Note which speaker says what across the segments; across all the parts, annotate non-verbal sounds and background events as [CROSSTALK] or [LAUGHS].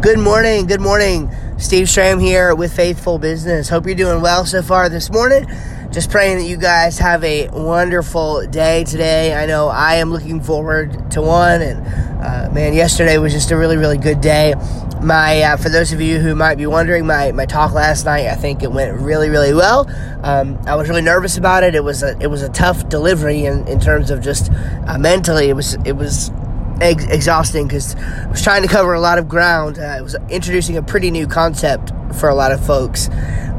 Speaker 1: Good morning. Good morning. Steve Stram here with Faithful Business. Hope you're doing well so far this morning. Just praying that you guys have a wonderful day today. I know I am looking forward to one, and uh, man, yesterday was just a really, really good day. My, uh, for those of you who might be wondering, my, my talk last night, I think it went really, really well. Um, I was really nervous about it. It was a, it was a tough delivery in, in terms of just uh, mentally. It was, it was ex- exhausting because I was trying to cover a lot of ground. Uh, I was introducing a pretty new concept for a lot of folks.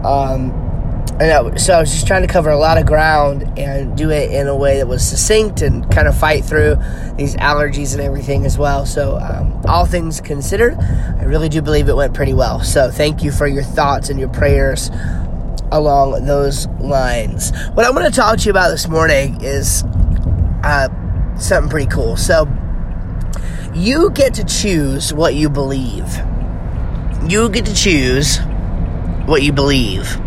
Speaker 1: Um, and I, so I was just trying to cover a lot of ground and do it in a way that was succinct and kind of fight through these allergies and everything as well. So, um, all things considered, I really do believe it went pretty well. So, thank you for your thoughts and your prayers along those lines. What I want to talk to you about this morning is uh, something pretty cool. So, you get to choose what you believe. You get to choose what you believe.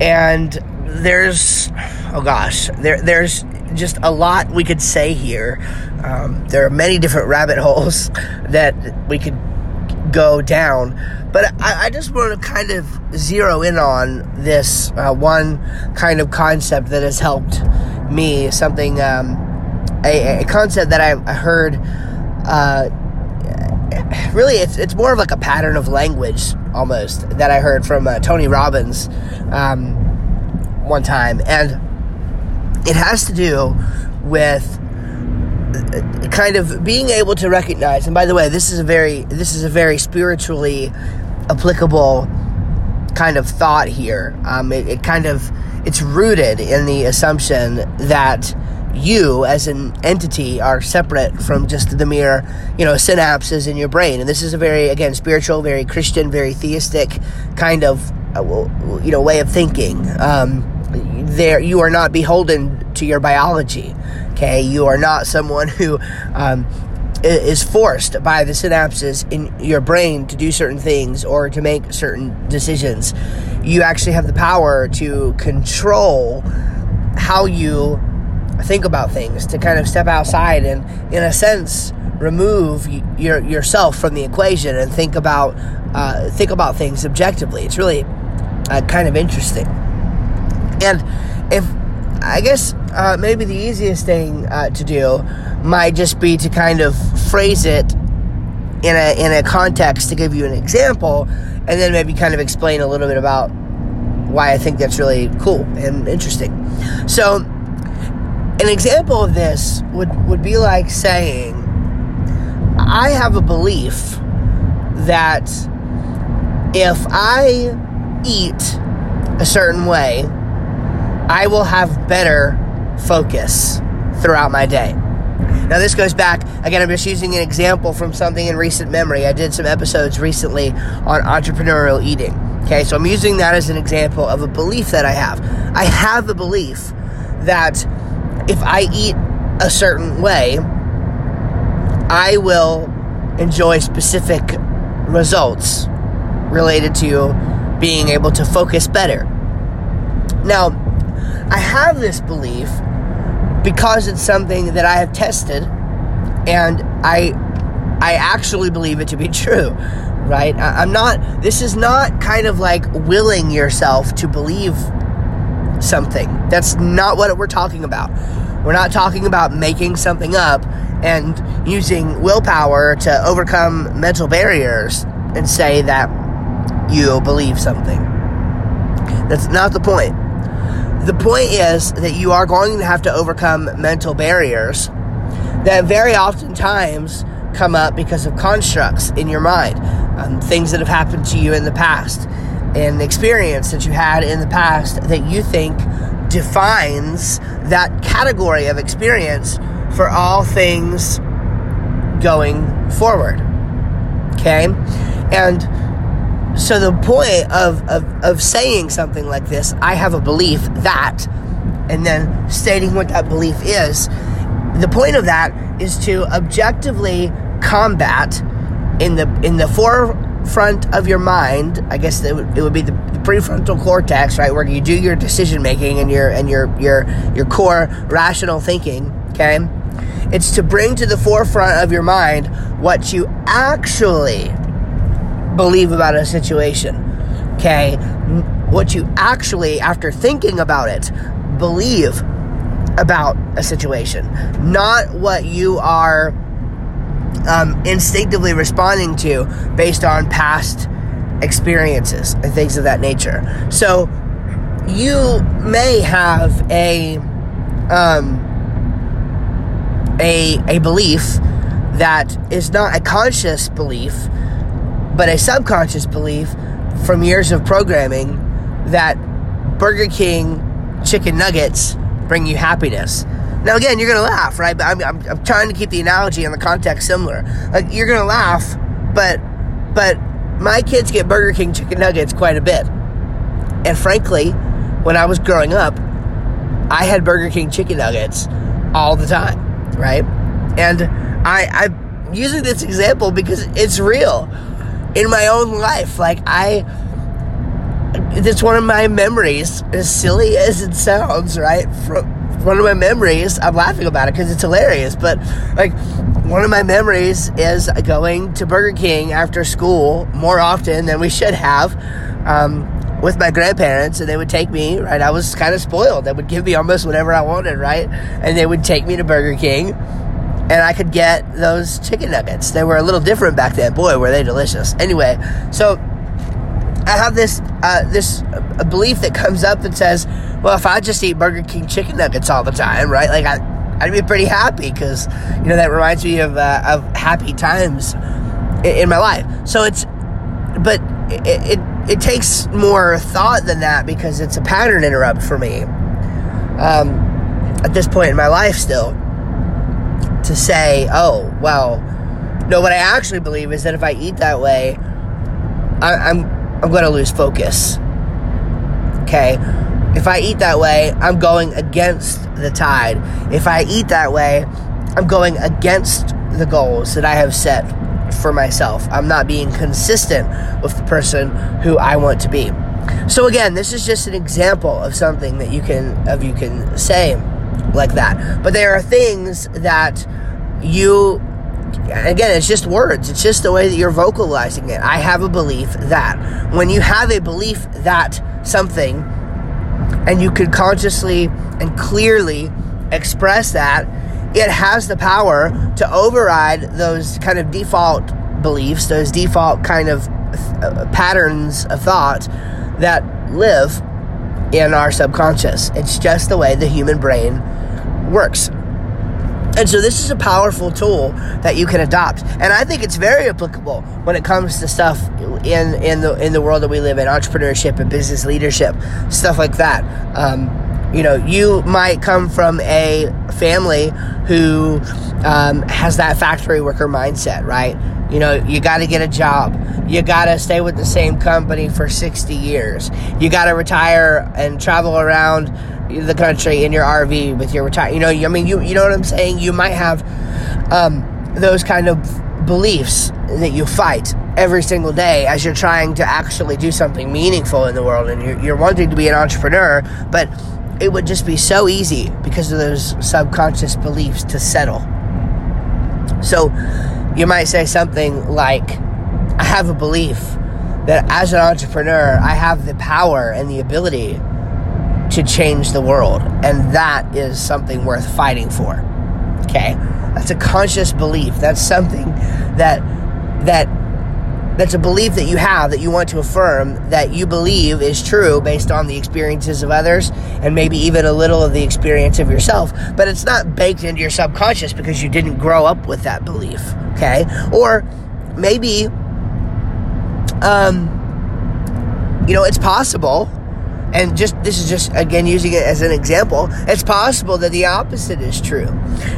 Speaker 1: And there's oh gosh there there's just a lot we could say here. Um, there are many different rabbit [LAUGHS] holes that we could go down. But I, I just want to kind of zero in on this uh, one kind of concept that has helped me something um, a, a, concept that I, I heard uh, really it's it's more of like a pattern of language almost that I heard from uh, Tony Robbins um, one time, and it has to do with uh, kind of being able to recognize. And by the way, this is a very this is a very spiritually applicable kind of thought here. Um, it, it kind of it's rooted in the assumption that you as an entity are separate from just the mere, you know, synapses in your brain. And this is a very, again, spiritual, very Christian, very theistic kind of, uh, you know, way of thinking. Um, there, you are not beholden to your biology. Okay, you are not someone who um, is forced by the synapses in your brain to do certain things or to make certain decisions. You actually have the power to control how you think about things, to kind of step outside and, in a sense, remove your yourself from the equation and think about uh, think about things objectively. It's really uh, kind of interesting. And if I guess uh, maybe the easiest thing uh, to do might just be to kind of phrase it in a in a context to give you an example, and then maybe kind of explain a little bit about why I think that's really cool and interesting. So an example of this would, would be like saying, I have a belief that if I eat a certain way, I will have better focus throughout my day. Now, this goes back, again, I'm just using an example from something in recent memory. I did some episodes recently on entrepreneurial eating. Okay, so I'm using that as an example of a belief that I have. I have the belief that if I eat a certain way, I will enjoy specific results related to being able to focus better. Now, I have this belief because it's something that I have tested and I I actually believe it to be [LAUGHS] true, right? I, am not this is not kind of like willing yourself to believe something. That's not what we're talking about. We're not talking about making something up and using willpower to overcome mental barriers and say that you believe something. That's not the point. The point is that you are going to have to overcome mental barriers that very oftentimes come up because of constructs in your mind, um, things that have happened to you in the past, an experience that you had in the past that you think defines that category of experience for all things going forward. Okay? And so the point of, of, of saying something like this, I have a belief that, and then stating what that belief is, the point of that is to objectively combat in the in the forefront of your mind. I guess it would, it would be the prefrontal cortex, right, where you do your decision making and your and your your your core rational thinking, okay? It's to bring to the forefront of your mind what you actually believe about a situation. Okay? What you actually, after thinking about it, believe about a situation, not what you are um, instinctively responding to based on past experiences and things of that nature. So you may have a um, a a belief that is not a conscious belief, but a subconscious belief from years of programming that Burger King chicken nuggets bring you happiness. Now, again, you're gonna laugh, right? But I'm, I'm, I'm trying to keep the analogy and the context similar. Like you're gonna laugh, but but my kids get Burger King chicken nuggets quite a bit, and frankly, when I was growing up, I had Burger King chicken nuggets all the time, right? And I I'm using this example because it's real in my own life. Like I it's one of my memories, as silly as it sounds, right? From one of my memories, I'm laughing about it because it's hilarious, but like one of my memories is going to Burger King after school more often than we should have. Um, with my grandparents, and they would take me, right? I was kind of spoiled. They would give me almost whatever I wanted, right? And they would take me to Burger King, and I could get those chicken nuggets. They were a little different back then. Boy, were they delicious. Anyway, so I have this uh, this uh, belief that comes up that says, well, if I just eat Burger King chicken nuggets all the time, right? Like I, I'd be pretty happy because you know that reminds me of uh, of happy times in, in, my life. So it's, but it, it it takes more thought than that because it's a pattern interrupt for me. Um, at this point in my life, still, to say, oh well, no. What I actually believe is that if I eat that way, I, I'm I'm going to lose focus. Okay? If I eat that way, I'm going against the tide. If I eat that way, I'm going against the goals that I have set for myself. I'm not being consistent with the person who I want to be. So again, this is just an example of something that you can of you can say like that. But there are things that you again, it's just words. It's just the way that you're vocalizing it. I have a belief that. When you have a belief that something, and you can consciously and clearly express that, it has the power to override those kind of default beliefs, those default kind of uh, patterns of thought that live in our subconscious. It's just the way the human brain works. And so this is a powerful tool that you can adopt. And I think it's very applicable when it comes to stuff in, in the in the world that we live in, entrepreneurship and business leadership, stuff like that. Um, you know, you might come from a family who um, has that factory worker mindset, right? You know, you got to get a job. You got to stay with the same company for 60 years. You got to retire and travel around the country in your RV with your retire. You know, I mean, you you know what I'm saying. You might have um, those kind of beliefs that you fight every single day as you're trying to actually do something meaningful in the world, and you're, you're wanting to be an entrepreneur, but it would just be so easy because of those subconscious beliefs to settle. So you might say something like, I have a belief that as an entrepreneur, I have the power and the ability to change the world. And that is something worth fighting for. Okay? That's a conscious belief. That's something that that that's a belief that you have that you want to affirm that you believe is true based on the experiences of others and maybe even a little of the experience of yourself but it's not baked into your subconscious because you didn't grow up with that belief okay or maybe um you know it's possible and just this is just again using it as an example it's possible that the opposite is true.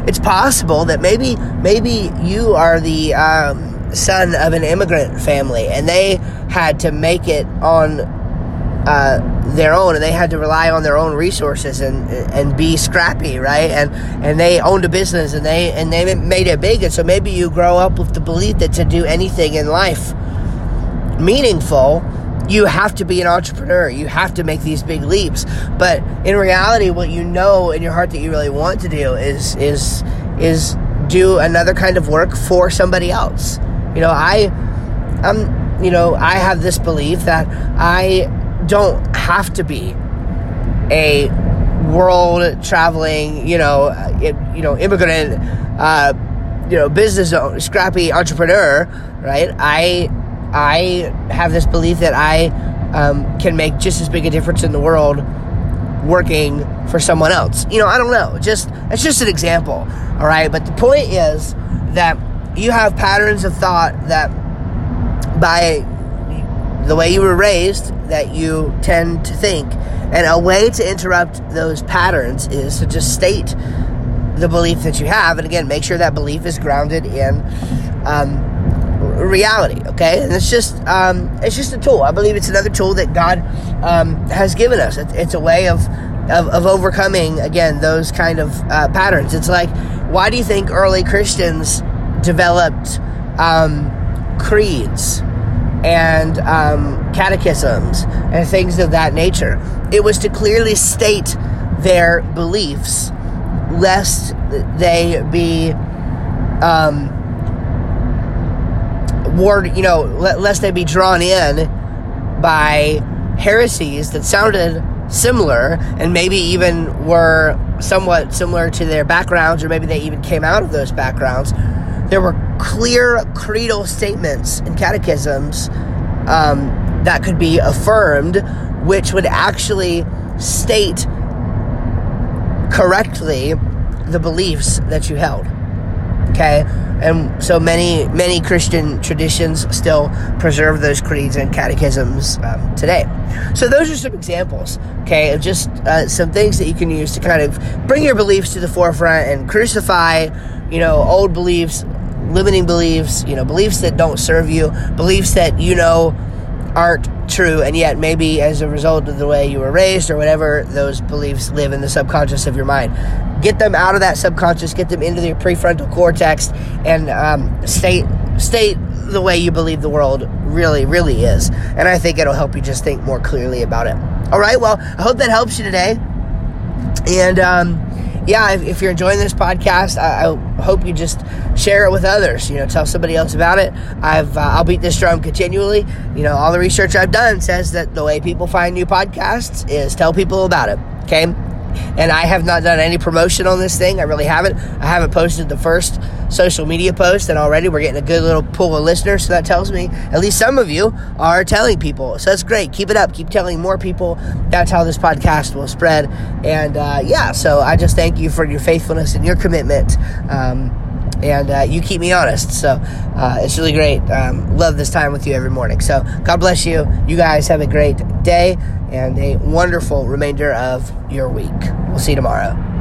Speaker 1: It's possible that maybe maybe you are the um, son of an immigrant family and they had to make it on uh, their own and they had to rely on their own resources and and be scrappy right? And and they owned a business and they and they made it big and so maybe you grow up with the belief that to do anything in life meaningful you have to be an entrepreneur. You have to make these big leaps. But in reality, what you know in your heart that you really want to do is is is do another kind of work for somebody else. You know, I I'm you know, I have this belief that I don't have to be a world traveling, you know, you know, immigrant, uh, you know, business owner, scrappy entrepreneur, right? I I have this belief that I um, can make just as big a difference in the world working for someone else. You know, I don't know. Just it's just an example, all right. But the point is that you have patterns of thought that by the way you were raised that you tend to think. And a way to interrupt those patterns is to just state the belief that you have. And again, make sure that belief is grounded in um, reality. Okay, and it's just um, it's just a tool. I believe it's another tool that God um, has given us. It's, a way of, of, of overcoming again those kind of uh, patterns. It's like why do you think early Christians developed um, creeds and um, catechisms and things of that nature? It was to clearly state their beliefs, lest they be um, ward, you know, lest they be drawn in by heresies that sounded similar and maybe even were somewhat similar to their backgrounds, or maybe they even came out of those backgrounds. There were clear creedal statements and catechisms um, that could be affirmed, which would actually state correctly the beliefs that you held. Okay? And so many, many Christian traditions still preserve those creeds and catechisms um, today. So those are some examples, okay, of just uh, some things that you can use to kind of bring your beliefs to the forefront and crucify, you know, old beliefs, limiting beliefs, you know, beliefs that don't serve you, beliefs that you know aren't true, and yet maybe as a result of the way you were raised or whatever, those beliefs live in the subconscious of your mind. Get them out of that subconscious, get them into your prefrontal cortex, and um, state state the way you believe the world really, really is. And I think it'll help you just think more clearly about it. All right, well, I hope that helps you today. And um, yeah, if, if, you're enjoying this podcast, I, I, hope you just share it with others. You know, tell somebody else about it. I've uh, I'll beat this drum continually. You know, all the research I've done says that the way people find new podcasts is tell people about it. Okay, and I have not done any promotion on this thing. I really haven't. I haven't posted the first social media post, and already we're getting a good little pool of listeners. So that tells me at least some of you are telling people. So that's great. Keep it up. Keep telling more people. That's how this podcast will spread. And uh, yeah, so I just thank you for your faithfulness and your commitment. Um, and uh, you keep me honest. So uh, it's really great. Um, love this time with you every morning. So God bless you. You guys have a great day and a wonderful remainder of your week. We'll see you tomorrow.